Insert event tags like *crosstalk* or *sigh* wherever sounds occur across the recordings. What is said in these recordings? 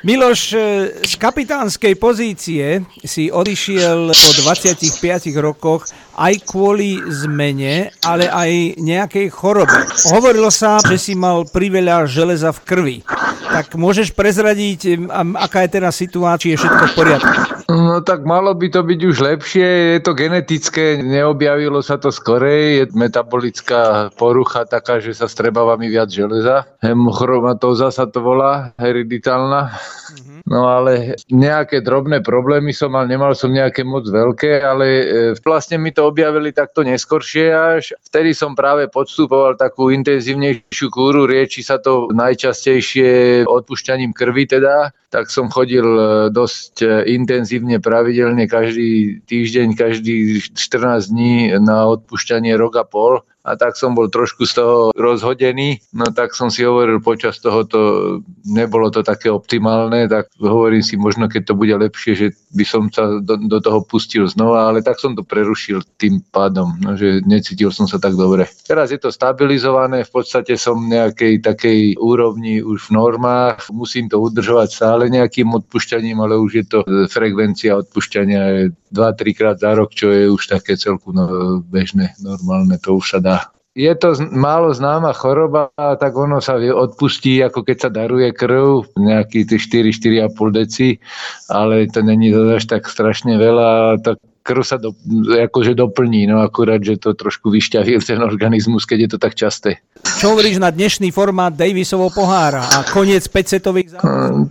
Miloš, e, z kapitánskej pozície si odišiel po 25 rokoch aj kvôli zmene, ale aj nejakej chorobe. Hovorilo sa, že si mal priveľa železa v krvi. Tak môžeš prezradiť, aká je teraz situácia, je všetko v poriadku? No tak malo by to byť už lepšie, je to genetické, neobjavilo sa to skorej, je metabolická porucha taká, že sa strebáva mi viac železa. Hemochromatóza sa to volá, hereditálna. Mm-hmm. No ale nejaké drobné problémy som mal, nemal som nejaké moc veľké, ale e, vlastne mi to objavili takto neskoršie až. Vtedy som práve podstupoval takú intenzívnejšiu kúru, rieči sa to najčastejšie odpušťaním krvi teda, tak som chodil e, dosť e, intenzívne, pravidelne každý týždeň, každý 14 dní na odpušťanie rok a pol a tak som bol trošku z toho rozhodený, no tak som si hovoril počas toho to nebolo to také optimálne, tak hovorím si možno keď to bude lepšie, že by som sa do, do toho pustil znova, ale tak som to prerušil tým pádom, no, že necítil som sa tak dobre. Teraz je to stabilizované, v podstate som nejakej takej úrovni už v normách, musím to udržovať stále nejakým odpušťaním, ale už je to frekvencia odpušťania 2-3 krát za rok, čo je už také celku no, bežné, normálne, to už sa dá je to málo známa choroba, tak ono sa odpustí, ako keď sa daruje krv, nejaký 4-4,5 deci, ale to není to až tak strašne veľa, tak krv sa do, akože doplní, no akurát, že to trošku vyšťaví ten organizmus, keď je to tak časté. Čo hovoríš na dnešný formát Davisovho pohára a koniec 5 setových zápasov?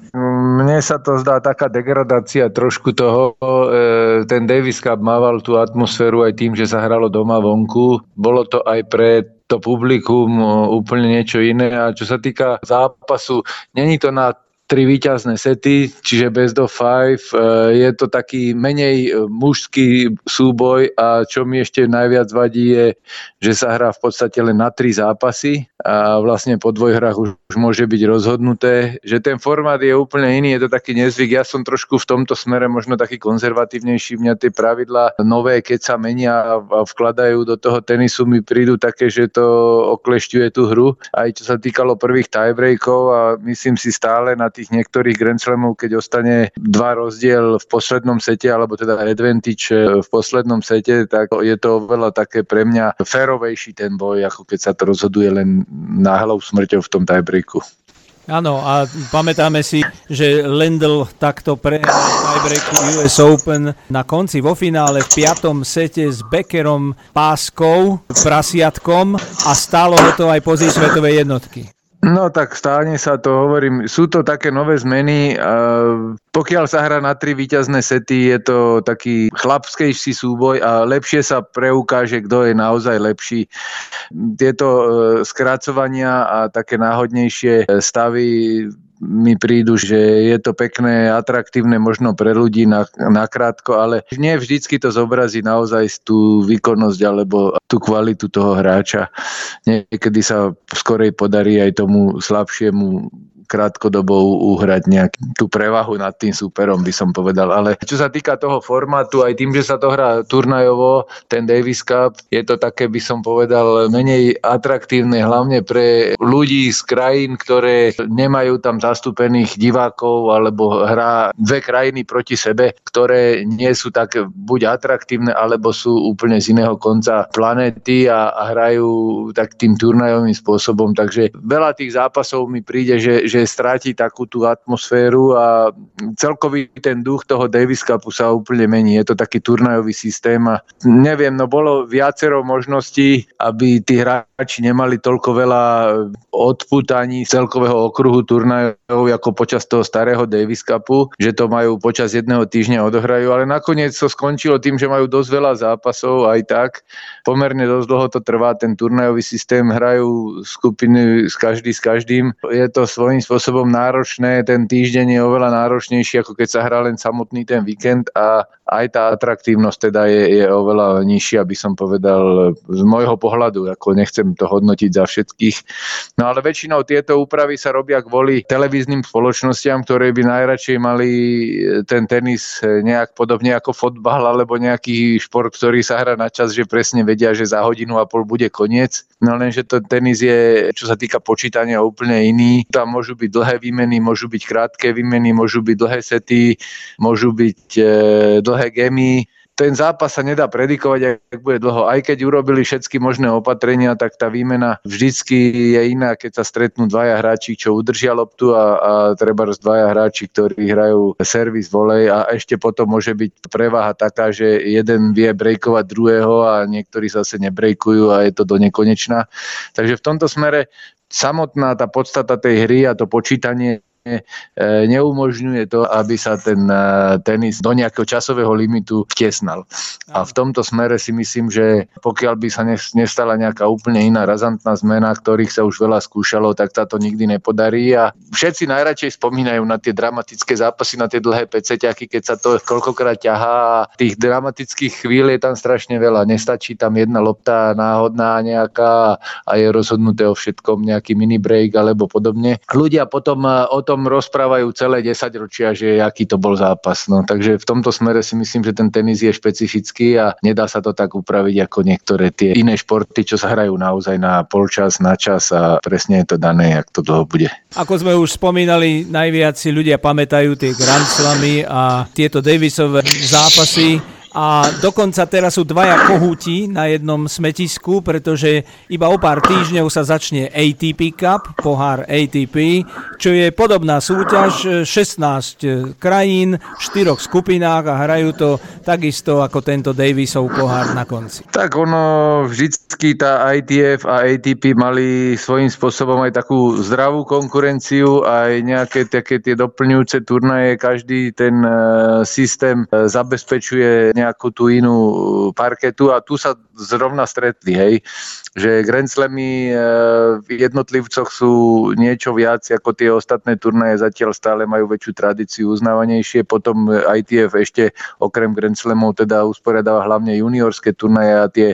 Mne sa to zdá taká degradácia trošku toho. E, ten Davis Cup mával tú atmosféru aj tým, že sa hralo doma vonku. Bolo to aj pre to publikum úplne niečo iné. A čo sa týka zápasu, není to na tri výťazné sety, čiže best of five. E, je to taký menej e, mužský súboj a čo mi ešte najviac vadí je, že sa hrá v podstate len na tri zápasy a vlastne po dvojhrách už, už môže byť rozhodnuté, že ten formát je úplne iný, je to taký nezvyk. Ja som trošku v tomto smere možno taký konzervatívnejší. Mňa tie pravidlá nové, keď sa menia a vkladajú do toho tenisu, mi prídu také, že to oklešťuje tú hru. Aj čo sa týkalo prvých tiebreakov a myslím si stále na tých niektorých Grand Slamov, keď ostane dva rozdiel v poslednom sete, alebo teda advantage v poslednom sete, tak je to veľa také pre mňa férovejší ten boj, ako keď sa to rozhoduje len náhlou smrťou v tom tiebreaku. Áno, a pamätáme si, že Lendl takto prehral tiebreaku US Open na konci vo finále v piatom sete s Beckerom páskou, prasiatkom a stálo ho to aj pozícii svetovej jednotky. No tak stáne sa to, hovorím, sú to také nové zmeny. Pokiaľ sa hrá na tri víťazné sety, je to taký chlapskejší súboj a lepšie sa preukáže, kto je naozaj lepší. Tieto e, skracovania a také náhodnejšie stavy mi prídu, že je to pekné, atraktívne možno pre ľudí na, na krátko, ale nie vždycky to zobrazí naozaj tú výkonnosť alebo tú kvalitu toho hráča. Niekedy sa skorej podarí aj tomu slabšiemu krátkodobo uhrať nejak tú prevahu nad tým súperom, by som povedal. Ale čo sa týka toho formátu, aj tým, že sa to hrá turnajovo, ten Davis Cup, je to také, by som povedal, menej atraktívne, hlavne pre ľudí z krajín, ktoré nemajú tam zastúpených divákov, alebo hrá dve krajiny proti sebe, ktoré nie sú tak buď atraktívne, alebo sú úplne z iného konca planéty a, a hrajú tak tým turnajovým spôsobom. Takže veľa tých zápasov mi príde, že, že že stráti takú tú atmosféru a celkový ten duch toho Davis Cupu sa úplne mení. Je to taký turnajový systém a neviem, no bolo viacero možností, aby tí hráči nemali toľko veľa odputaní celkového okruhu turnajov ako počas toho starého Davis Cupu, že to majú počas jedného týždňa odohrajú, ale nakoniec to skončilo tým, že majú dosť veľa zápasov aj tak. Pomerne dosť dlho to trvá, ten turnajový systém hrajú skupiny s každý s každým. Je to svojím spôsobom náročné, ten týždeň je oveľa náročnejší, ako keď sa hrá len samotný ten víkend a aj tá atraktívnosť teda je, je oveľa nižšia, by som povedal, z môjho pohľadu, ako nechcem nebudem to hodnotiť za všetkých. No ale väčšinou tieto úpravy sa robia kvôli televíznym spoločnostiam, ktoré by najradšej mali ten tenis nejak podobne ako fotbal alebo nejaký šport, ktorý sa hrá na čas, že presne vedia, že za hodinu a pol bude koniec. No lenže to tenis je, čo sa týka počítania, úplne iný. Tam môžu byť dlhé výmeny, môžu byť krátke výmeny, môžu byť dlhé sety, môžu byť e, dlhé gemy ten zápas sa nedá predikovať, ak bude dlho. Aj keď urobili všetky možné opatrenia, tak tá výmena vždycky je iná, keď sa stretnú dvaja hráči, čo udržia loptu a, a treba dvaja hráči, ktorí hrajú servis volej a ešte potom môže byť preváha taká, že jeden vie brejkovať druhého a niektorí zase nebrejkujú a je to do nekonečna. Takže v tomto smere samotná tá podstata tej hry a to počítanie neumožňuje to, aby sa ten e, tenis do nejakého časového limitu vtesnal. A v tomto smere si myslím, že pokiaľ by sa nestala nejaká úplne iná razantná zmena, ktorých sa už veľa skúšalo, tak sa to nikdy nepodarí. A všetci najradšej spomínajú na tie dramatické zápasy, na tie dlhé peceťaky, keď sa to koľkokrát ťahá. Tých dramatických chvíľ je tam strašne veľa. Nestačí tam jedna lopta náhodná nejaká a je rozhodnuté o všetkom nejaký mini break alebo podobne. Ľudia potom e, o tom rozprávajú celé 10 ročia, že aký to bol zápas. No, takže v tomto smere si myslím, že ten tenis je špecifický a nedá sa to tak upraviť ako niektoré tie iné športy, čo sa hrajú naozaj na polčas, na čas a presne je to dané, jak to dlho bude. Ako sme už spomínali, najviac si ľudia pamätajú tie Grand Slamy a tieto Davisové zápasy a dokonca teraz sú dvaja kohúti na jednom smetisku, pretože iba o pár týždňov sa začne ATP Cup, pohár ATP, čo je podobná súťaž, 16 krajín v štyroch skupinách a hrajú to takisto ako tento Davisov pohár na konci. Tak ono vždycky tá ITF a ATP mali svojím spôsobom aj takú zdravú konkurenciu, aj nejaké také tie doplňujúce turnaje, každý ten e, systém e, zabezpečuje nejakú tú inú uh, parketu a tu sa zrovna stretli, hej, že Grand Slamy uh, v jednotlivcoch sú niečo viac ako tie ostatné turnaje, zatiaľ stále majú väčšiu tradíciu, uznávanejšie, potom ITF ešte okrem Grand Slamov teda usporiadáva hlavne juniorské turnaje a tie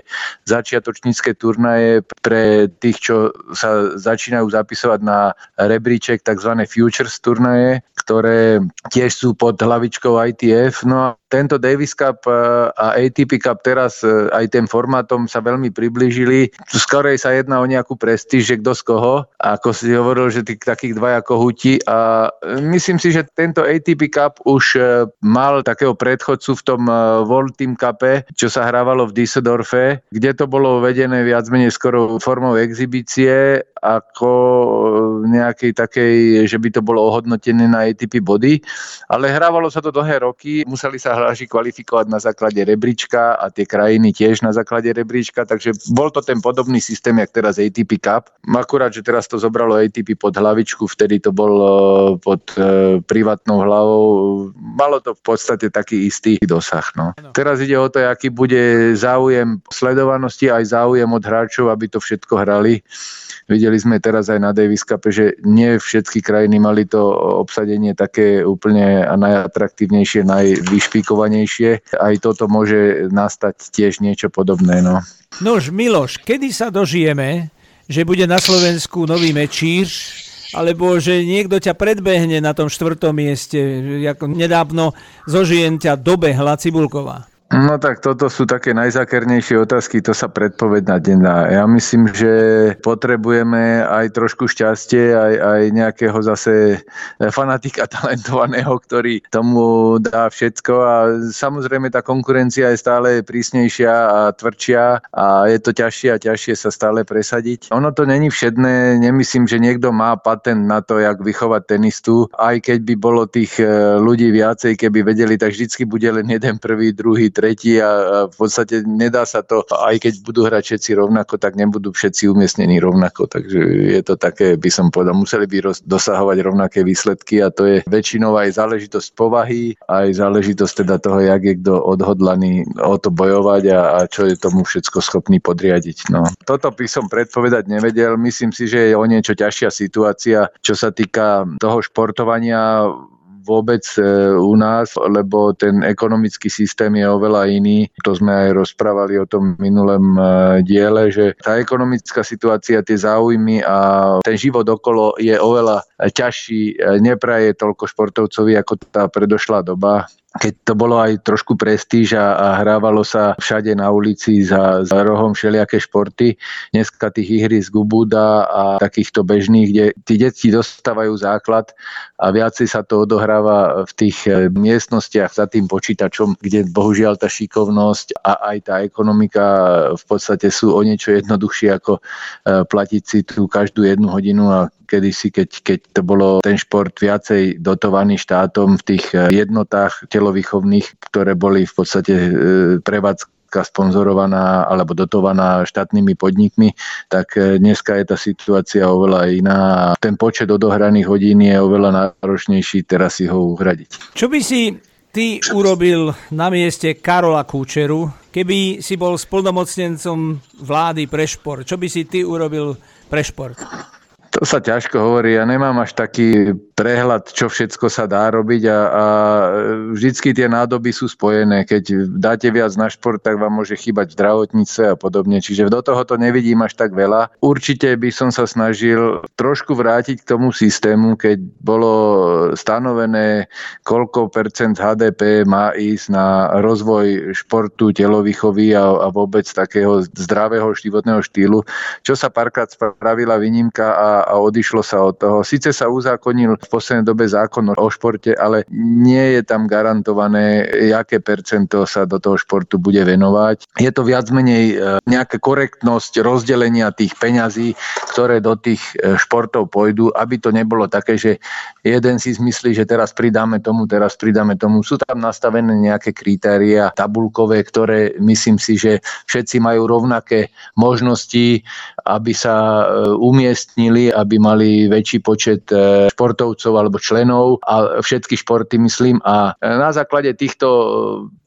začiatočnícke turnaje pre tých, čo sa začínajú zapisovať na rebríček, tzv. futures turnaje, ktoré tiež sú pod hlavičkou ITF. No a tento Davis Cup e, a ATP Cup teraz e, aj tým formátom sa veľmi priblížili. Skorej sa jedná o nejakú prestíž, že kto z koho. Ako si hovoril, že tých takých dvaja kohúti. A myslím si, že tento ATP Cup už mal takého predchodcu v tom World Team Cupe, čo sa hrávalo v Düsseldorfe, kde to bolo vedené viac menej skoro formou exibície ako nejakej takej, že by to bolo ohodnotené na ATP body, ale hrávalo sa to dlhé roky, museli sa hráči kvalifikovať na základe rebríčka a tie krajiny tiež na základe rebríčka, takže bol to ten podobný systém, jak teraz ATP Cup. Akurát, že teraz to zobralo ATP pod hlavičku, vtedy to bol pod e, privátnou hlavou. Malo to v podstate taký istý dosah. No. Teraz ide o to, aký bude záujem sledovanosti aj záujem od hráčov, aby to všetko hrali. Videli sme teraz aj na Davis Cup, že nie všetky krajiny mali to obsadenie také úplne najatraktívnejšie, najvyšpikovanejšie. Aj toto môže nastať tiež niečo podobné. No. Nož Miloš, kedy sa dožijeme, že bude na Slovensku nový mečír, alebo že niekto ťa predbehne na tom štvrtom mieste, ako nedávno zožijem ťa dobehla Cibulková. No tak toto sú také najzakernejšie otázky, to sa predpovedať nedá. Ja myslím, že potrebujeme aj trošku šťastie, aj, aj nejakého zase fanatika *laughs* talentovaného, ktorý tomu dá všetko a samozrejme tá konkurencia je stále prísnejšia a tvrdšia a je to ťažšie a ťažšie sa stále presadiť. Ono to není všedné, nemyslím, že niekto má patent na to, jak vychovať tenistu, aj keď by bolo tých e, ľudí viacej, keby vedeli, tak vždycky bude len jeden prvý, druhý, tretí a v podstate nedá sa to, aj keď budú hrať všetci rovnako, tak nebudú všetci umiestnení rovnako. Takže je to také, by som povedal, museli by roz, dosahovať rovnaké výsledky a to je väčšinou aj záležitosť povahy, aj záležitosť teda toho, jak je kto odhodlaný o to bojovať a, a čo je tomu všetko schopný podriadiť. No. Toto by som predpovedať nevedel. Myslím si, že je o niečo ťažšia situácia, čo sa týka toho športovania vôbec u nás, lebo ten ekonomický systém je oveľa iný. To sme aj rozprávali o tom minulém diele, že tá ekonomická situácia, tie záujmy a ten život okolo je oveľa ťažší, nepraje toľko športovcovi ako tá predošlá doba keď to bolo aj trošku prestíž a, a hrávalo sa všade na ulici za, za rohom všelijaké športy. Dneska tých ihrisk Gubuda a takýchto bežných, kde tí deti dostávajú základ a viacej sa to odohráva v tých e, miestnostiach za tým počítačom, kde bohužiaľ tá šikovnosť a aj tá ekonomika v podstate sú o niečo jednoduchšie ako e, platiť si tu každú jednu hodinu a kedysi, keď, keď to bolo ten šport viacej dotovaný štátom v tých e, jednotách telovýchovných, ktoré boli v podstate e, prevádzka sponzorovaná alebo dotovaná štátnymi podnikmi, tak e, dneska je tá situácia oveľa iná ten počet odohraných hodín je oveľa náročnejší teraz si ho uhradiť. Čo by si ty urobil na mieste Karola Kúčeru, keby si bol splnomocnencom vlády pre šport? Čo by si ty urobil pre šport? To sa ťažko hovorí. Ja nemám až taký prehľad, čo všetko sa dá robiť a, a vždycky tie nádoby sú spojené. Keď dáte viac na šport, tak vám môže chýbať v zdravotníctve a podobne. Čiže do toho to nevidím až tak veľa. Určite by som sa snažil trošku vrátiť k tomu systému, keď bolo stanovené, koľko percent HDP má ísť na rozvoj športu, telovýchovy a, a vôbec takého zdravého životného štýlu, čo sa párkrát spravila výnimka a, a odišlo sa od toho. Sice sa uzákonil v poslednej dobe zákon o športe, ale nie je tam garantované, aké percento sa do toho športu bude venovať. Je to viac menej e, nejaká korektnosť rozdelenia tých peňazí, ktoré do tých e, športov pôjdu, aby to nebolo také, že jeden si zmyslí, že teraz pridáme tomu, teraz pridáme tomu. Sú tam nastavené nejaké kritéria tabulkové, ktoré myslím si, že všetci majú rovnaké možnosti, aby sa e, umiestnili, aby mali väčší počet športov športovcov alebo členov a všetky športy myslím. A na základe týchto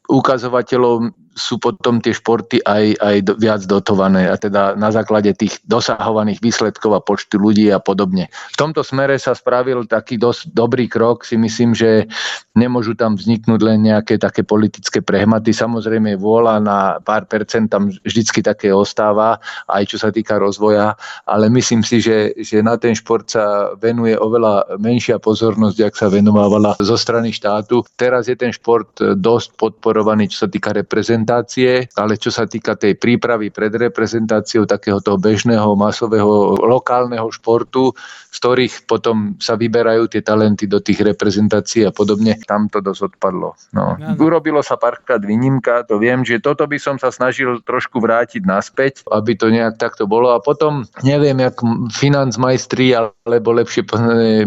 ukazovateľov sú potom tie športy aj, aj viac dotované a teda na základe tých dosahovaných výsledkov a počtu ľudí a podobne. V tomto smere sa spravil taký dosť dobrý krok, si myslím, že nemôžu tam vzniknúť len nejaké také politické prehmaty. Samozrejme vôľa na pár percent tam vždycky také ostáva, aj čo sa týka rozvoja, ale myslím si, že, že na ten šport sa venuje oveľa menšia pozornosť, ak sa venovávala zo strany štátu. Teraz je ten šport dosť podporovaný, čo sa týka reprezentácie reprezentácie, ale čo sa týka tej prípravy pred reprezentáciou takého toho bežného, masového, lokálneho športu, z ktorých potom sa vyberajú tie talenty do tých reprezentácií a podobne, tam to dosť odpadlo. No. Urobilo sa párkrát výnimka, to viem, že toto by som sa snažil trošku vrátiť naspäť, aby to nejak takto bolo a potom neviem, jak financmajstri alebo lepšie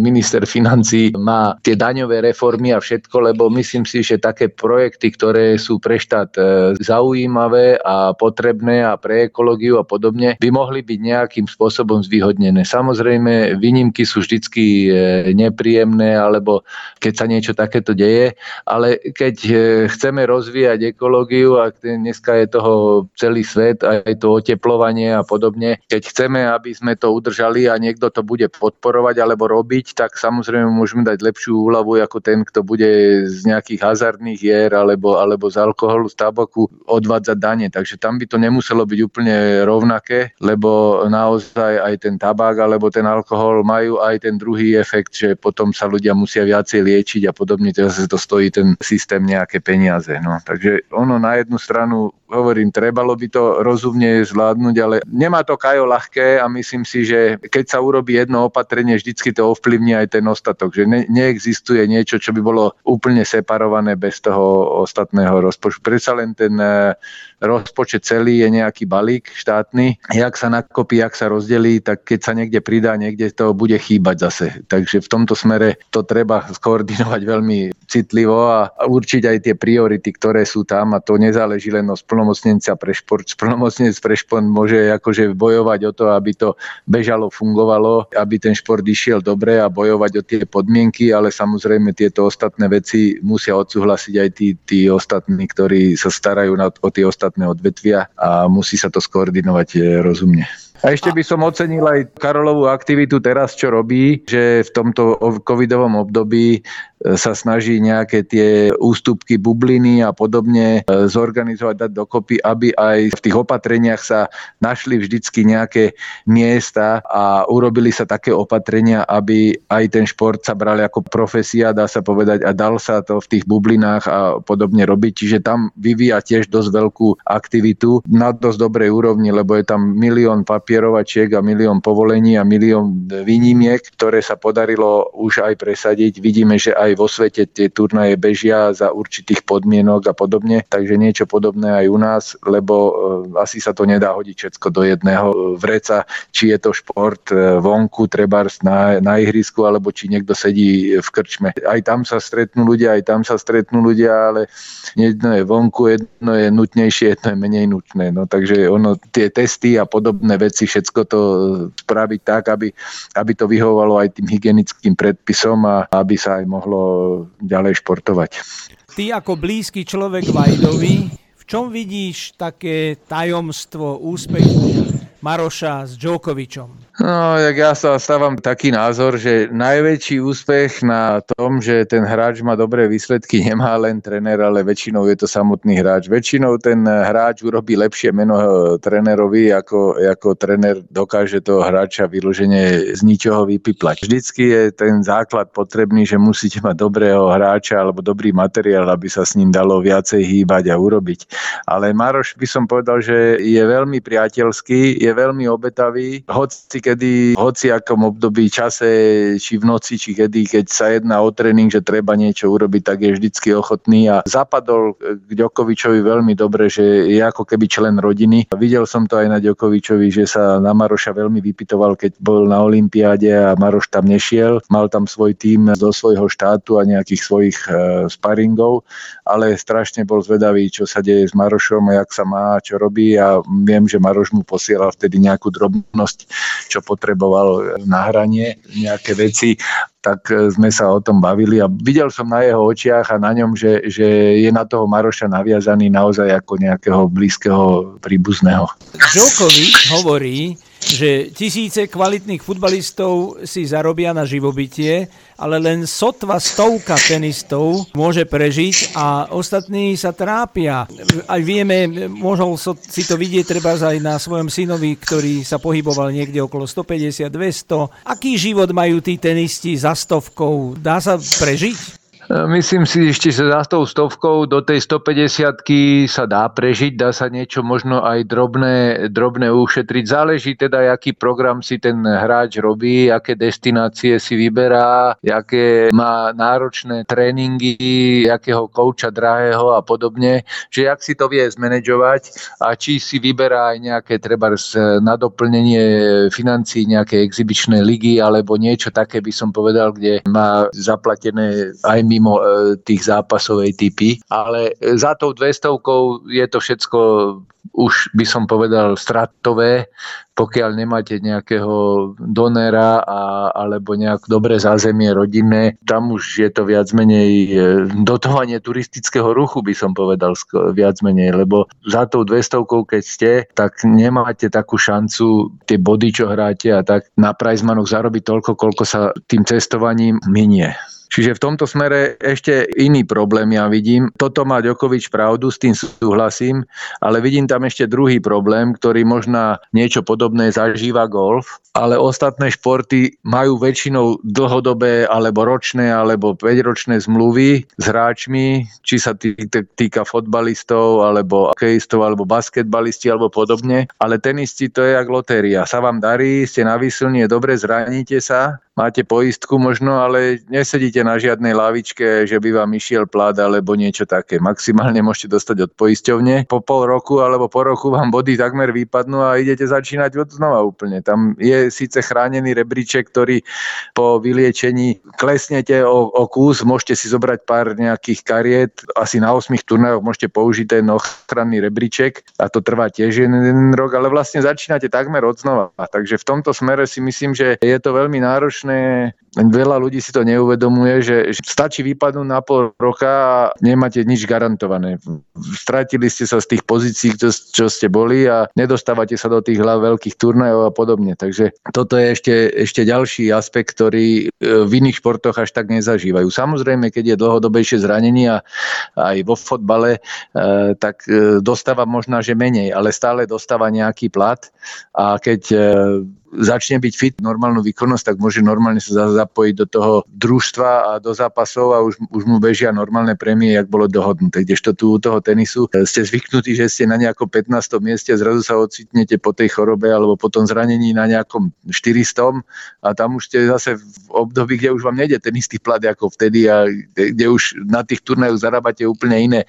minister financí má tie daňové reformy a všetko, lebo myslím si, že také projekty, ktoré sú pre štát e, zaujímavé a potrebné a pre ekológiu a podobne by mohli byť nejakým spôsobom zvýhodnené. Samozrejme, výnimky sú vždycky e, nepríjemné, alebo keď sa niečo takéto deje, ale keď e, chceme rozvíjať ekológiu a dneska je toho celý svet, aj to oteplovanie a podobne, keď chceme, aby sme to udržali a niekto to bude podporovať alebo robiť, tak samozrejme môžeme dať lepšiu úľavu ako ten, kto bude z nejakých hazardných hier alebo, alebo z alkoholu, z tabaku Slovensku odvádzať dane. Takže tam by to nemuselo byť úplne rovnaké, lebo naozaj aj ten tabák alebo ten alkohol majú aj ten druhý efekt, že potom sa ľudia musia viacej liečiť a podobne, teraz to stojí ten systém nejaké peniaze. No. Takže ono na jednu stranu hovorím, trebalo by to rozumne zvládnuť, ale nemá to Kajo ľahké a myslím si, že keď sa urobí jedno opatrenie, vždycky to ovplyvní aj ten ostatok, že ne, neexistuje niečo, čo by bolo úplne separované bez toho ostatného rozpočtu. Predsa len ten eh, rozpočet celý je nejaký balík štátny. Jak sa nakopí, jak sa rozdelí, tak keď sa niekde pridá, niekde to bude chýbať zase. Takže v tomto smere to treba skoordinovať veľmi citlivo a určiť aj tie priority, ktoré sú tam a to nezáleží len od splnomocnenca pre šport. *laughs* Splnomocnenec pre šport môže akože bojovať o to, aby to bežalo, fungovalo, aby ten šport išiel dobre a bojovať o tie podmienky, ale samozrejme tieto ostatné veci musia odsúhlasiť aj tí, tí ostatní, ktorí sa starajú na, o tie ostatné odvetvia a musí sa to skoordinovať eh, rozumne. A ešte by som ocenil aj Karolovú aktivitu teraz, čo robí, že v tomto covidovom období sa snaží nejaké tie ústupky, bubliny a podobne zorganizovať, dať dokopy, aby aj v tých opatreniach sa našli vždycky nejaké miesta a urobili sa také opatrenia, aby aj ten šport sa bral ako profesia, dá sa povedať, a dal sa to v tých bublinách a podobne robiť. Čiže tam vyvíja tiež dosť veľkú aktivitu na dosť dobrej úrovni, lebo je tam milión papierovačiek a milión povolení a milión výnimiek, ktoré sa podarilo už aj presadiť. Vidíme, že aj vo svete tie turnaje bežia za určitých podmienok a podobne, takže niečo podobné aj u nás, lebo e, asi sa to nedá hodiť všetko do jedného vreca, či je to šport e, vonku, treba na, na ihrisku, alebo či niekto sedí v krčme. Aj tam sa stretnú ľudia, aj tam sa stretnú ľudia, ale jedno je vonku, jedno je nutnejšie, jedno je menej nutné. No, takže ono, tie testy a podobné veci, všetko to spraviť tak, aby, aby to vyhovovalo aj tým hygienickým predpisom a aby sa aj mohlo ďalej športovať. Ty ako blízky človek Vajdovi, v čom vidíš také tajomstvo úspechu Maroša s Djokovičom? No, jak ja sa stávam taký názor, že najväčší úspech na tom, že ten hráč má dobré výsledky, *laughs* nemá len tréner, ale väčšinou je to samotný hráč. Väčšinou ten hráč urobí lepšie meno trénerovi, ako, ako tréner dokáže toho hráča vyloženie z ničoho vypiplať. Vždycky je ten základ potrebný, že musíte mať dobrého hráča alebo dobrý materiál, aby sa s ním dalo viacej hýbať a urobiť. Ale Maroš by som povedal, že je veľmi priateľský, je veľmi obetavý, hoci kedy v hociakom období, čase, či v noci, či kedy, keď sa jedná o tréning, že treba niečo urobiť, tak je vždycky ochotný a zapadol k Ďokovičovi veľmi dobre, že je ako keby člen rodiny. Videl som to aj na Ďokovičovi, že sa na Maroša veľmi vypitoval, keď bol na Olympiáde a Maroš tam nešiel. Mal tam svoj tým zo svojho štátu a nejakých svojich e, sparingov, ale strašne bol zvedavý, čo sa deje s Marošom a jak sa má, čo robí a viem, že Maroš mu posielal vtedy nejakú drobnosť, čo potreboval na hranie, nejaké veci, tak e, sme sa o tom bavili a videl som na jeho očiach a na ňom, že, že je na toho Maroša naviazaný naozaj ako nejakého blízkeho príbuzného. Djokovic hovorí, že tisíce kvalitných futbalistov si zarobia na živobytie, ale len sotva stovka tenistov môže prežiť a ostatní sa trápia. Aj vieme, môžol si to vidieť treba aj na svojom synovi, ktorý sa pohyboval niekde okolo 150-200. Aký život majú tí tenisti za stovkou? Dá sa prežiť? Myslím si ešte, že za tou stovkou do tej 150 sa dá prežiť, dá sa niečo možno aj drobné, drobné ušetriť. Záleží teda, aký program si ten hráč robí, aké destinácie si vyberá, aké má náročné tréningy, akého kouča drahého a podobne. Že ak si to vie zmanéžovať a či si vyberá aj nejaké treba na doplnenie financií nejaké exibičné ligy alebo niečo také by som povedal, kde má zaplatené aj mimo mimo e, tých zápasovej typy, ale za tou 200 je to všetko už by som povedal stratové, pokiaľ nemáte nejakého donera a, alebo nejak dobré zázemie rodinné, tam už je to viac menej e, dotovanie turistického ruchu, by som povedal viac menej, lebo za tou 200 keď ste, tak nemáte takú šancu tie body, čo hráte a tak na Prizmanoch zarobiť toľko, koľko sa tým cestovaním minie. Čiže v tomto smere ešte iný problém ja vidím. Toto má Ďokovič pravdu, s tým súhlasím, ale vidím tam ešte druhý problém, ktorý možná niečo podobné zažíva golf, ale ostatné športy majú väčšinou dlhodobé alebo ročné alebo 5-ročné zmluvy s hráčmi, či sa týka fotbalistov alebo hokejistov alebo basketbalisti alebo podobne, ale tenisti to je jak lotéria. Sa vám darí, ste na výsilni, dobre, zraníte sa, máte poistku možno, ale nesedíte na žiadnej lavičke, že by vám išiel plat alebo niečo také. Maximálne môžete dostať od poisťovne. Po pol roku alebo po roku vám body takmer vypadnú a idete začínať od znova úplne. Tam je síce chránený rebríček, ktorý po vyliečení klesnete o, o kus, môžete si zobrať pár nejakých kariet, asi na 8 turnajoch môžete použiť ten ochranný rebríček a to trvá tiež jeden rok, ale vlastne začínate takmer od znova. Takže v tomto smere si myslím, že je to veľmi náročné náročné veľa ľudí si to neuvedomuje, že, stačí vypadnúť na pol roka a nemáte nič garantované. Stratili ste sa z tých pozícií, čo, čo ste boli a nedostávate sa do tých veľkých turnajov a podobne. Takže toto je ešte, ešte ďalší aspekt, ktorý e, v iných športoch až tak nezažívajú. Samozrejme, keď je dlhodobejšie zranenie a aj vo fotbale, e, tak e, dostáva možná, že menej, ale stále dostáva nejaký plat a keď začne byť fit, normálnu výkonnosť, tak môže normálne sa zapojiť do toho družstva a do zápasov a už, už mu bežia normálne prémie, jak bolo dohodnuté. Kdežto tu u toho tenisu e, ste zvyknutí, že ste na nejakom 15. mieste zrazu sa ocitnete po tej chorobe alebo po tom zranení na nejakom 400 a tam už ste zase v období, kde už vám nejde ten istý plat ako vtedy a kde, už na tých turnajoch zarábate úplne iné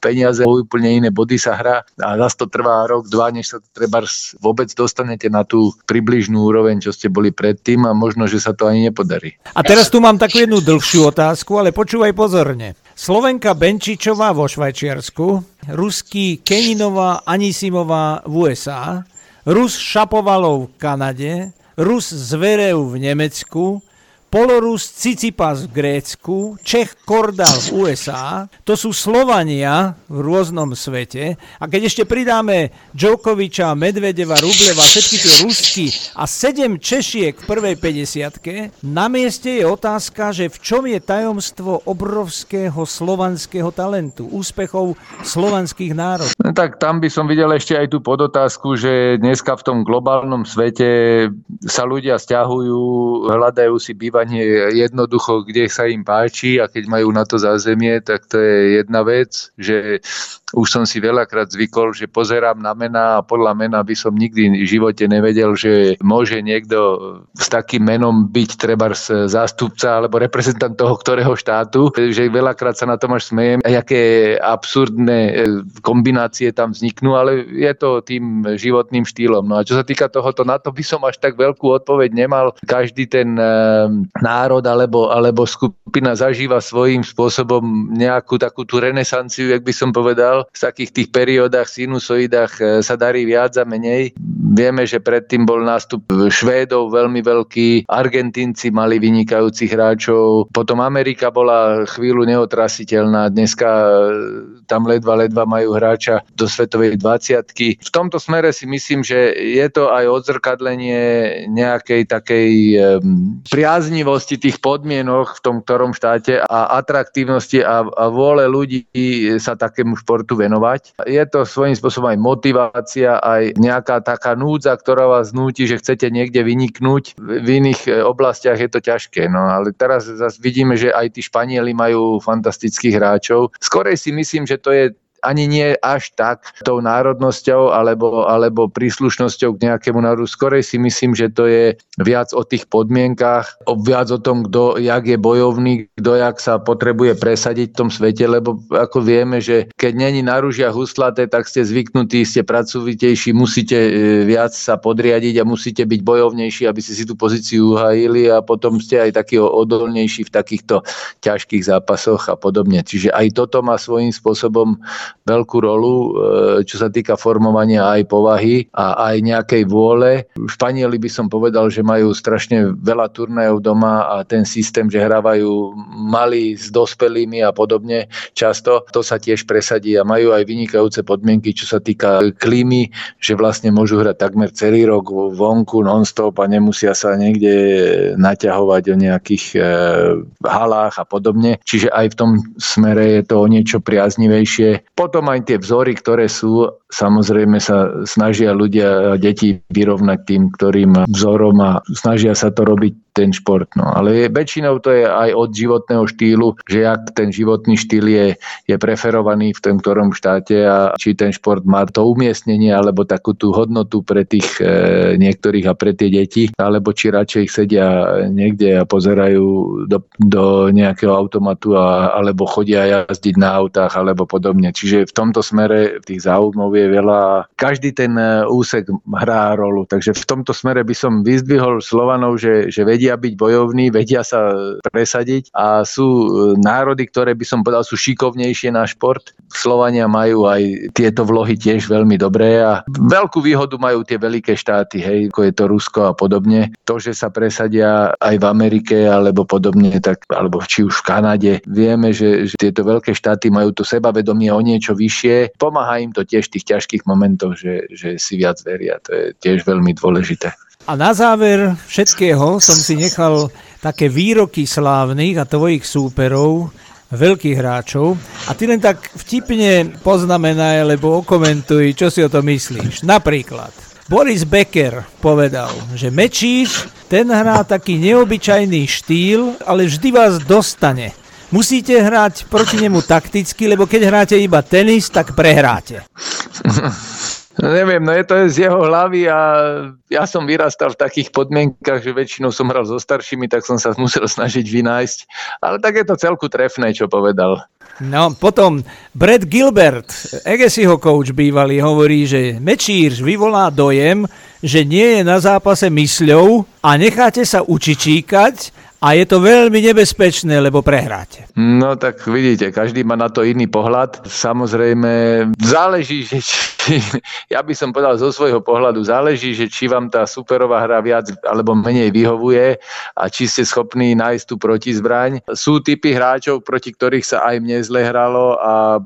peniaze, úplne iné body sa hrá a zase to trvá rok, dva, než sa treba vôbec dostanete na tú približnú úroveň, čo ste boli predtým a možno, že sa to ani nepodarí. A teraz tu mám takú jednu dlhšiu otázku, ale počúvaj pozorne. Slovenka Benčičová vo Švajčiarsku, ruský Keninová Anisimová v USA, Rus Šapovalov v Kanade, Rus Zverev v Nemecku, Polorus Cicipas v Grécku, Čech Kordal v USA, to sú Slovania v rôznom svete. A keď ešte pridáme Djokoviča, Medvedeva, Rubleva, všetky tie Rusky a sedem Češiek v prvej 50 na mieste je otázka, že v čom je tajomstvo obrovského slovanského talentu, úspechov slovanských národov. No, tak tam by som videl ešte aj tú podotázku, že dneska v tom globálnom svete sa ľudia stiahujú, hľadajú si bývať cestovanie jednoducho, kde sa im páči a keď majú na to zázemie, tak to je jedna vec, že už som si veľakrát zvykol, že pozerám na mená a podľa mena by som nikdy v živote nevedel, že môže niekto s takým menom byť treba zástupca alebo reprezentant toho ktorého štátu, že veľakrát sa na tom až smejem, aké absurdné e, kombinácie tam vzniknú, ale je to tým životným štýlom. No a čo sa týka tohoto, na to by som až tak veľkú odpoveď nemal. Každý ten e, národ alebo, alebo skupina zažíva svojím spôsobom nejakú takú tú renesanciu, jak by som povedal. V takých tých periódach, sinusoidách e, sa darí viac a menej. Vieme, že predtým bol nástup Švédov veľmi veľký, Argentínci mali vynikajúcich hráčov, potom Amerika bola chvíľu neotrasiteľná, dneska e, tam ledva, ledva majú hráča do svetovej 20 V tomto smere si myslím, že je to aj odzrkadlenie nejakej takej priazni priaznivosti tých podmienok v tom ktorom štáte a atraktívnosti a, a vôle ľudí sa takému športu venovať. Je to svojím spôsobom aj motivácia, aj nejaká taká núdza, ktorá vás núti, že chcete niekde vyniknúť. V iných e, oblastiach je to ťažké. No ale teraz zase vidíme, že aj tí Španieli majú fantastických hráčov. Skorej si myslím, že to je ani nie až tak tou národnosťou alebo, alebo príslušnosťou k nejakému národu. Skorej si myslím, že to je viac o tých podmienkách, viac o tom, kto jak je bojovný, kto jak sa potrebuje presadiť v tom svete, lebo ako vieme, že keď není na rúžiach huslaté, tak ste zvyknutí, ste pracovitejší, musíte e, viac sa podriadiť a musíte byť bojovnejší, aby ste si tú pozíciu uhajili a potom ste aj taký odolnejší v takýchto ťažkých zápasoch a podobne. Čiže aj toto má svojím spôsobom veľkú rolu, e, čo sa týka formovania aj povahy a aj nejakej vôle. Španieli by som povedal, že majú strašne veľa turnajov doma a ten systém, že hrávajú malí s dospelými a podobne často, to sa tiež presadí a majú aj vynikajúce podmienky, čo sa týka klímy, že vlastne môžu hrať takmer celý rok vonku non-stop a nemusia sa niekde naťahovať o nejakých e, halách a podobne. Čiže aj v tom smere je to o niečo priaznivejšie potom aj tie vzory, ktoré sú, samozrejme sa snažia ľudia, deti vyrovnať tým, ktorým vzorom a snažia sa to robiť ten šport. No. Ale väčšinou to je aj od životného štýlu, že ak ten životný štýl je, je preferovaný v tom ktorom štáte a či ten šport má to umiestnenie alebo takú tú hodnotu pre tých e, niektorých a pre tie deti, alebo či radšej sedia niekde a pozerajú do, do nejakého automatu a, alebo chodia jazdiť na autách alebo podobne. Čiže v tomto smere tých záujmov je pohybuje veľa. Každý ten e, úsek hrá rolu. Takže v tomto smere by som vyzdvihol Slovanov, že, že vedia byť bojovní, vedia sa presadiť a sú e, národy, ktoré by som povedal sú šikovnejšie na šport. Slovania majú aj tieto vlohy tiež veľmi dobré a veľkú výhodu majú tie veľké štáty, hej, ako je to Rusko a podobne. To, že sa presadia aj v Amerike alebo podobne, tak, alebo či už v Kanade, vieme, že, že tieto veľké štáty majú to sebavedomie o niečo vyššie. Pomáha im to tiež v tých ťažkých momentoch, že, že si viac veria. To je tiež veľmi dôležité. A na záver všetkého som si nechal také výroky slávnych a tvojich súperov, veľkých hráčov a ty len tak vtipne poznamenaj, lebo okomentuj, čo si o to myslíš. Napríklad, Boris Becker povedal, že Mečíš, ten hrá taký neobyčajný štýl, ale vždy vás dostane. Musíte hrať proti nemu takticky, lebo keď hráte iba tenis, tak prehráte. No *laughs* neviem, no je to z jeho hlavy a ja som vyrastal v takých podmienkach, že väčšinou som hral so staršími, tak som sa musel snažiť vynájsť. Ale tak je to celku trefné, čo povedal. No, potom Brad Gilbert, Egesiho coach bývalý, hovorí, že Mečír vyvolá dojem, že nie je na zápase mysľou a necháte sa učičíkať a je to veľmi nebezpečné, lebo prehráte. No tak vidíte, každý má na to iný pohľad. Samozrejme, záleží, že či, *laughs* ja by som povedal zo svojho pohľadu, záleží, že či vám tá superová hra viac alebo menej vyhovuje a či ste schopní nájsť tú protizbraň. Sú typy hráčov, proti ktorých sa aj mne zle hralo a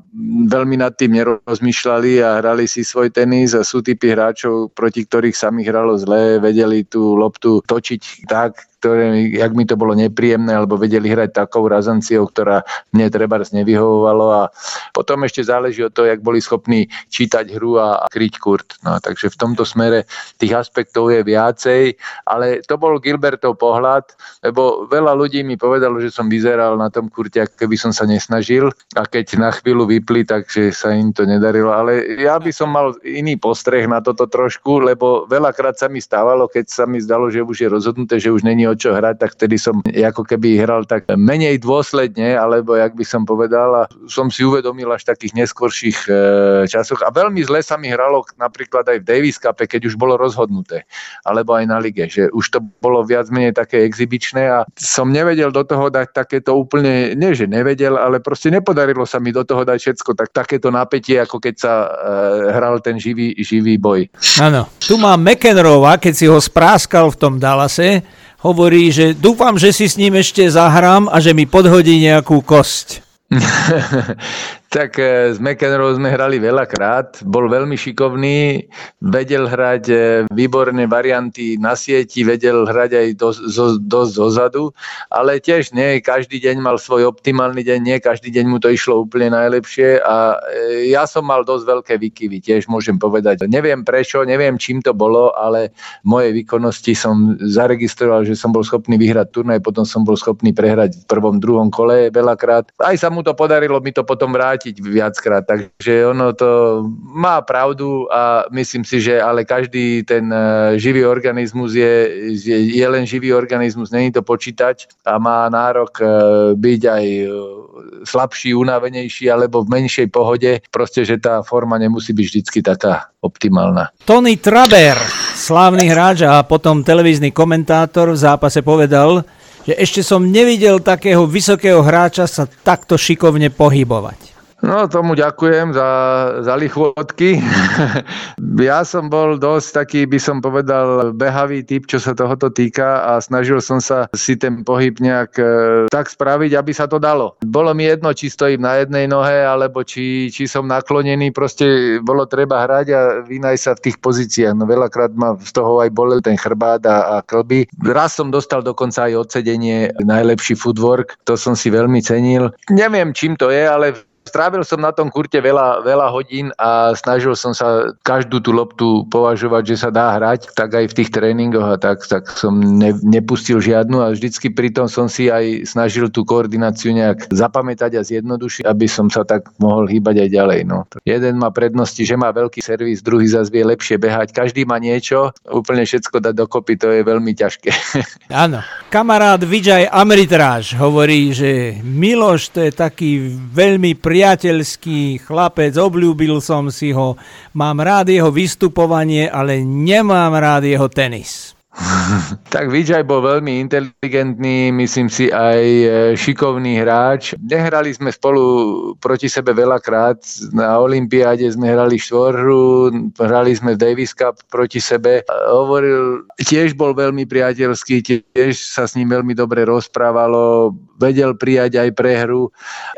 veľmi nad tým nerozmýšľali a hrali si svoj tenis a sú typy hráčov, proti ktorých sa mi hralo zle, vedeli tú loptu točiť tak, ktoré, jak mi to bolo nepríjemné, alebo vedeli hrať takou razanciou, ktorá mne treba nevyhovovalo a potom ešte záleží od toho, jak boli schopní čítať hru a kryť kurt. No, takže v tomto smere tých aspektov je viacej, ale to bol Gilbertov pohľad, lebo veľa ľudí mi povedalo, že som vyzeral na tom kurte, keby som sa nesnažil a keď na chvíľu vypli, takže sa im to nedarilo, ale ja by som mal iný postreh na toto trošku, lebo veľakrát sa mi stávalo, keď sa mi zdalo, že už je rozhodnuté, že už není o čo hrať, tak vtedy som ako keby hral tak menej dôsledne, alebo jak by som povedal, a som si uvedomil až takých neskorších e, časoch. A veľmi zle sa mi hralo napríklad aj v Davis Cup, keď už bolo rozhodnuté, alebo aj na lige, že už to bolo viac menej také exibičné a som nevedel do toho dať takéto úplne, nie že nevedel, ale proste nepodarilo sa mi do toho dať všetko, tak takéto napätie, ako keď sa e, hral ten živý, živý boj. Áno, tu má McEnroeva, keď si ho spráskal v tom Dallase, hovorí, že dúfam, že si s ním ešte zahrám a že mi podhodí nejakú kosť. *laughs* Tak e, s McEnroe sme hrali veľakrát, bol veľmi šikovný, vedel hrať e, výborné varianty na sieti, vedel hrať aj dosť, dosť zozadu, ale tiež nie. Každý deň mal svoj optimálny deň, nie každý deň mu to išlo úplne najlepšie. A e, ja som mal dosť veľké výkyvy, tiež môžem povedať. Neviem prečo, neviem čím to bolo, ale v mojej výkonnosti som zaregistroval, že som bol schopný vyhrať turnaj, potom som bol schopný prehrať v prvom, druhom kole veľakrát. Aj sa mu to podarilo mi to potom vrátiť vrátiť viackrát. Takže ono to má pravdu a myslím si, že ale každý ten e, živý organizmus je, je, len živý organizmus, není to počítať a má nárok e, byť aj e, slabší, unavenejší alebo v menšej pohode. Proste, že tá forma nemusí byť vždycky taká optimálna. Tony Traber, slávny hráč a potom televízny komentátor v zápase povedal, že ešte som nevidel takého vysokého hráča sa takto šikovne pohybovať. No tomu ďakujem za, za lichvotky. *laughs* ja som bol dosť taký, by som povedal, behavý typ, čo sa tohoto týka a snažil som sa si ten pohyb nejak e, tak spraviť, aby sa to dalo. Bolo mi jedno, či stojím na jednej nohe, alebo či, či som naklonený, proste bolo treba hrať a vynaj sa v tých pozíciách. No veľakrát ma z toho aj bolel ten chrbát a, a klby. Raz som dostal dokonca aj odsedenie najlepší footwork, to som si veľmi cenil. Neviem, čím to je, ale strávil som na tom kurte veľa, veľa hodín a snažil som sa každú tú loptu považovať, že sa dá hrať, tak aj v tých tréningoch a tak, tak som ne, nepustil žiadnu a vždycky pritom som si aj snažil tú koordináciu nejak zapamätať a zjednodušiť, aby som sa tak mohol hýbať aj ďalej. No. Jeden má prednosti, že má veľký servis, druhý zase vie lepšie behať. Každý má niečo, úplne všetko dať dokopy, to je veľmi ťažké. *laughs* Áno. Kamarát Vijay Amritráž hovorí, že Miloš to je taký veľmi pri priateľský chlapec, obľúbil som si ho, mám rád jeho vystupovanie, ale nemám rád jeho tenis. *laughs* tak Vijay bol veľmi inteligentný, myslím si aj e, šikovný hráč. Nehrali sme spolu proti sebe veľakrát. Na Olympiáde sme hrali štvorhru, hrali sme v Davis Cup proti sebe. Hovoril, tiež bol veľmi priateľský, tiež sa s ním veľmi dobre rozprávalo vedel prijať aj prehru,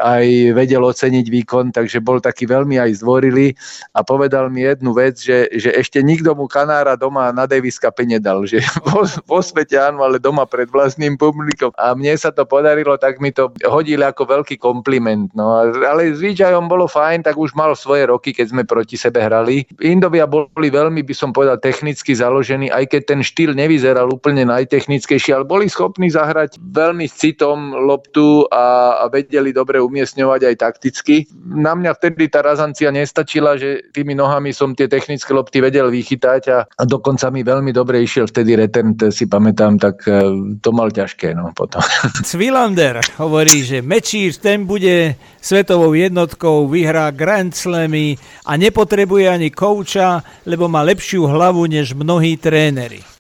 aj vedel oceniť výkon, takže bol taký veľmi aj zdvorilý a povedal mi jednu vec, že, že ešte nikto mu kanára doma na Davis Cup nedal, že *laughs* vo, vo svete áno, ale doma pred vlastným publikom. A mne sa to podarilo, tak mi to hodili ako veľký kompliment. No, ale zvyčajom bolo fajn, tak už mal svoje roky, keď sme proti sebe hrali. Indovia boli veľmi, by som povedal, technicky založení, aj keď ten štýl nevyzeral úplne najtechnickejší, ale boli schopní zahrať veľmi citom, loptu a, a vedeli dobre umiestňovať aj takticky. Na mňa vtedy tá razancia nestačila, že tými nohami som tie technické lopty vedel vychytať a, a dokonca mi veľmi dobre išiel vtedy return, si pamätám, tak e, to mal ťažké no, potom. *laughs* Cvilander hovorí, že Mečír ten bude svetovou jednotkou, vyhrá Grand Slamy a nepotrebuje ani kouča, lebo má lepšiu hlavu než mnohí tréneri.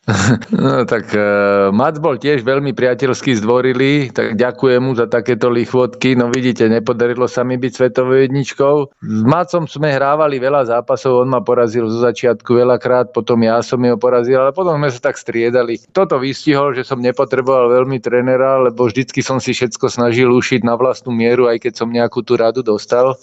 No tak uh, Mac bol tiež veľmi priateľský zdvorilý, tak ďakujem mu za takéto lichvotky. No vidíte, nepodarilo sa mi byť svetovou jedničkou. S Macom sme hrávali veľa zápasov, on ma porazil zo začiatku veľakrát, potom ja som jeho porazil, ale potom sme sa tak striedali. Toto vystihol, že som nepotreboval veľmi trénera, lebo vždycky som si všetko snažil ušiť na vlastnú mieru, aj keď som nejakú tú radu dostal,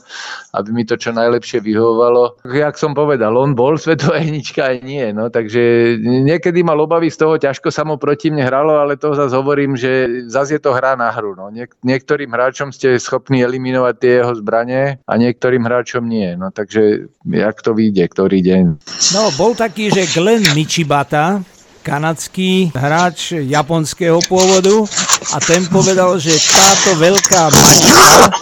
aby mi to čo najlepšie vyhovovalo. Jak som povedal, on bol svetová jednička aj nie, no takže niekedy ma mal obavy z toho, ťažko sa mu proti mne hralo, ale to zase hovorím, že zase je to hra na hru. No. Niek- niektorým hráčom ste schopní eliminovať tie jeho zbranie a niektorým hráčom nie. No takže jak to vyjde, ktorý deň. No, bol taký, že Glenn Michibata, kanadský hráč japonského pôvodu a ten povedal, že táto veľká mačka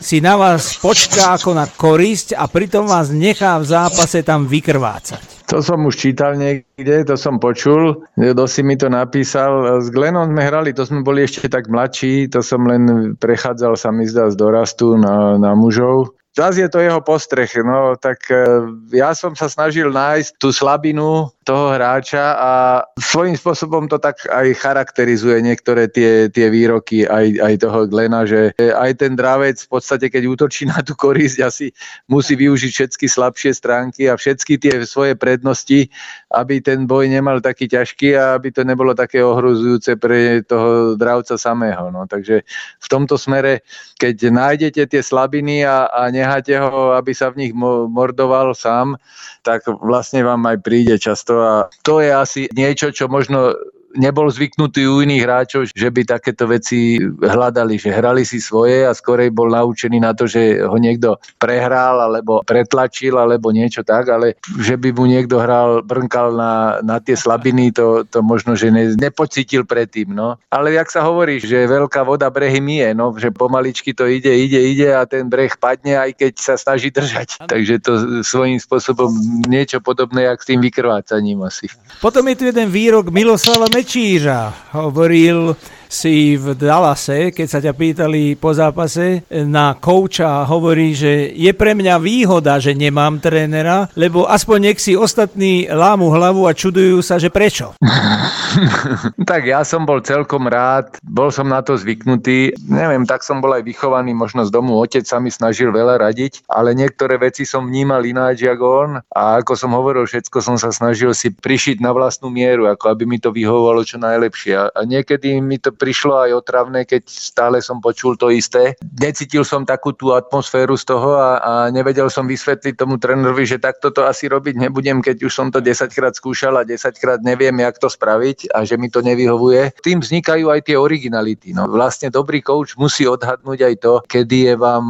si na vás počká ako na korisť a pritom vás nechá v zápase tam vykrvácať. To som už čítal niekde, to som počul, kto si mi to napísal. S Glenom sme hrali, to sme boli ešte tak mladší, to som len prechádzal sa mi zdá z dorastu na, na mužov. Zas je to jeho postreh, no tak e, ja som sa snažil nájsť tú slabinu toho hráča a svojím spôsobom to tak aj charakterizuje niektoré tie, tie výroky aj, aj toho Glena, že aj ten dravec v podstate, keď útočí na tú korisť, asi musí využiť všetky slabšie stránky a všetky tie svoje prednosti, aby ten boj nemal taký ťažký a aby to nebolo také ohrozujúce pre toho dravca samého. No. Takže v tomto smere, keď nájdete tie slabiny a, a necháte ho, aby sa v nich mordoval sám, tak vlastne vám aj príde často a to je asi niečo, čo možno nebol zvyknutý u iných hráčov, že by takéto veci hľadali, že hrali si svoje a skorej bol naučený na to, že ho niekto prehral alebo pretlačil alebo niečo tak, ale že by mu niekto hral, brnkal na, na tie slabiny, to, to možno, že ne, nepocítil predtým. No. Ale jak sa hovorí, že veľká voda brehy mie, no, že pomaličky to ide, ide, ide a ten breh padne, aj keď sa snaží držať. Takže to svojím spôsobom niečo podobné, jak s tým vykrvácaním asi. Potom je tu jeden výrok Miloslava Meč Mečíra hovoril si v Dallase, keď sa ťa pýtali po zápase na kouča, hovorí, že je pre mňa výhoda, že nemám trénera, lebo aspoň nech si ostatní lámu hlavu a čudujú sa, že prečo. *laughs* tak ja som bol celkom rád, bol som na to zvyknutý. Neviem, tak som bol aj vychovaný možno z domu. Otec sa mi snažil veľa radiť, ale niektoré veci som vnímal ináč ako on a ako som hovoril, všetko som sa snažil si prišiť na vlastnú mieru, ako aby mi to vyhovovalo čo najlepšie. A niekedy mi to prišlo aj otravné, keď stále som počul to isté. Necítil som takú tú atmosféru z toho a, a nevedel som vysvetliť tomu trénerovi, že takto to asi robiť nebudem, keď už som to 10 krát skúšal a 10 krát neviem, jak to spraviť a že mi to nevyhovuje. Tým vznikajú aj tie originality. No. Vlastne dobrý coach musí odhadnúť aj to, kedy je vám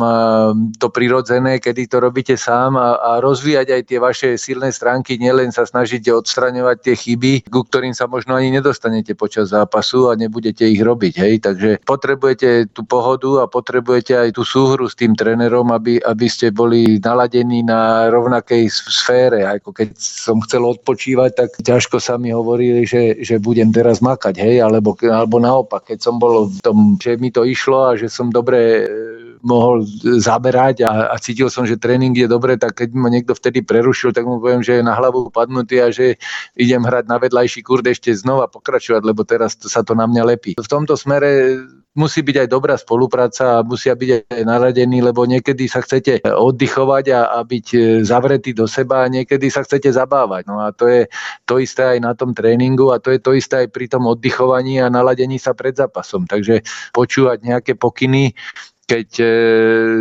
to prirodzené, kedy to robíte sám a, a rozvíjať aj tie vaše silné stránky, nielen sa snažíte odstraňovať tie chyby, ku ktorým sa možno ani nedostanete počas zápasu a nebudete ich robiť. Hej? Takže potrebujete tú pohodu a potrebujete aj tú súhru s tým trénerom, aby, aby ste boli naladení na rovnakej sfére. Ako keď som chcel odpočívať, tak ťažko sa mi hovorili, že, že budem teraz makať, hej? Alebo, alebo naopak, keď som bol v tom, že mi to išlo a že som dobre mohol zaberať a, a cítil som, že tréning je dobre, tak keď ma niekto vtedy prerušil, tak mu poviem, že je na hlavu padnutý a že idem hrať na vedľajší kurd ešte znova pokračovať, lebo teraz to, sa to na mňa lepí. V tomto smere musí byť aj dobrá spolupráca a musia byť aj naradení, lebo niekedy sa chcete oddychovať a, a byť e, zavretí do seba a niekedy sa chcete zabávať. No a to je to isté aj na tom tréningu a to je to isté aj pri tom oddychovaní a naladení sa pred zápasom. Takže počúvať nejaké pokyny keď e,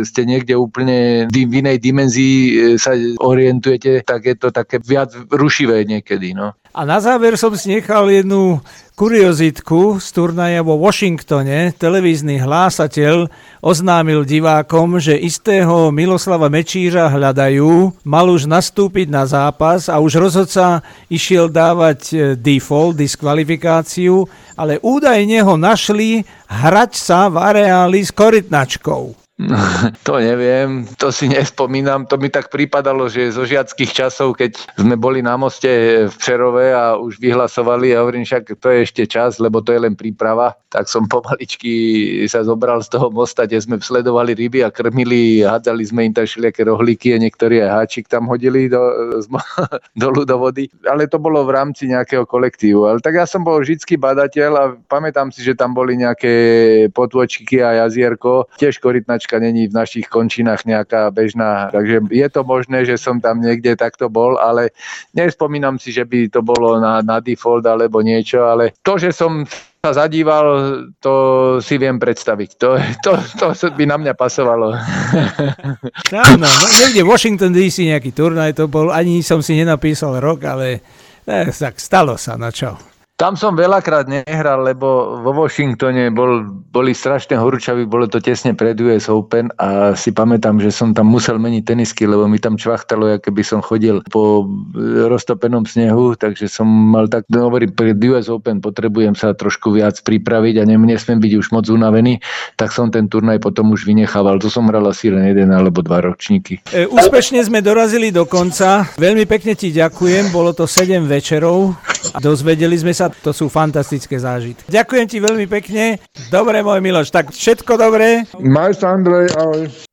ste niekde úplne v inej dimenzii e, sa orientujete, tak je to také viac rušivé niekedy. No. A na záver som si nechal jednu kuriozitku z turnaja vo Washingtone. Televízny hlásateľ oznámil divákom, že istého Miloslava Mečíra hľadajú. Mal už nastúpiť na zápas a už rozhodca išiel dávať e, default, diskvalifikáciu, ale údajne ho našli hrať sa v areáli s korytnačkou. *laughs* To neviem, to si nespomínam. To mi tak pripadalo, že zo žiackých časov, keď sme boli na moste v Přerove a už vyhlasovali a hovorím, však to je ešte čas, lebo to je len príprava, tak som pomaličky sa zobral z toho mosta, kde sme sledovali ryby a krmili, hádzali sme im tam všelijaké rohlíky a niektorí aj háčik tam hodili do, *laughs* dolu do vody. Ale to bolo v rámci nejakého kolektívu. Ale tak ja som bol vždycky badateľ a pamätám si, že tam boli nejaké potvočky a jazierko, tiež korytnač značka není v našich končinách nejaká bežná, takže je to možné, že som tam niekde takto bol, ale nespomínam si, že by to bolo na, na default alebo niečo, ale to, že som sa zadíval, to si viem predstaviť. To, to, to by na mňa pasovalo. *laughs* Áno, no, niekde Washington DC nejaký turnaj to bol, ani som si nenapísal rok, ale eh, tak stalo sa, na čo. Tam som veľakrát nehral, lebo vo Washingtone bol, boli strašne horúčaví, bolo to tesne pred US Open a si pamätám, že som tam musel meniť tenisky, lebo mi tam čvachtalo, ako keby som chodil po roztopenom snehu, takže som mal tak, no, hovorím, pred US Open potrebujem sa trošku viac pripraviť a nesmiem byť už moc unavený, tak som ten turnaj potom už vynechával. To som hral asi len jeden alebo dva ročníky. E, úspešne sme dorazili do konca. Veľmi pekne ti ďakujem, bolo to 7 večerov. Dozvedeli sme sa to sú fantastické zážitky. Ďakujem ti veľmi pekne. Dobre, môj Miloš, tak všetko dobré. Maj sa, Andrej, ahoj.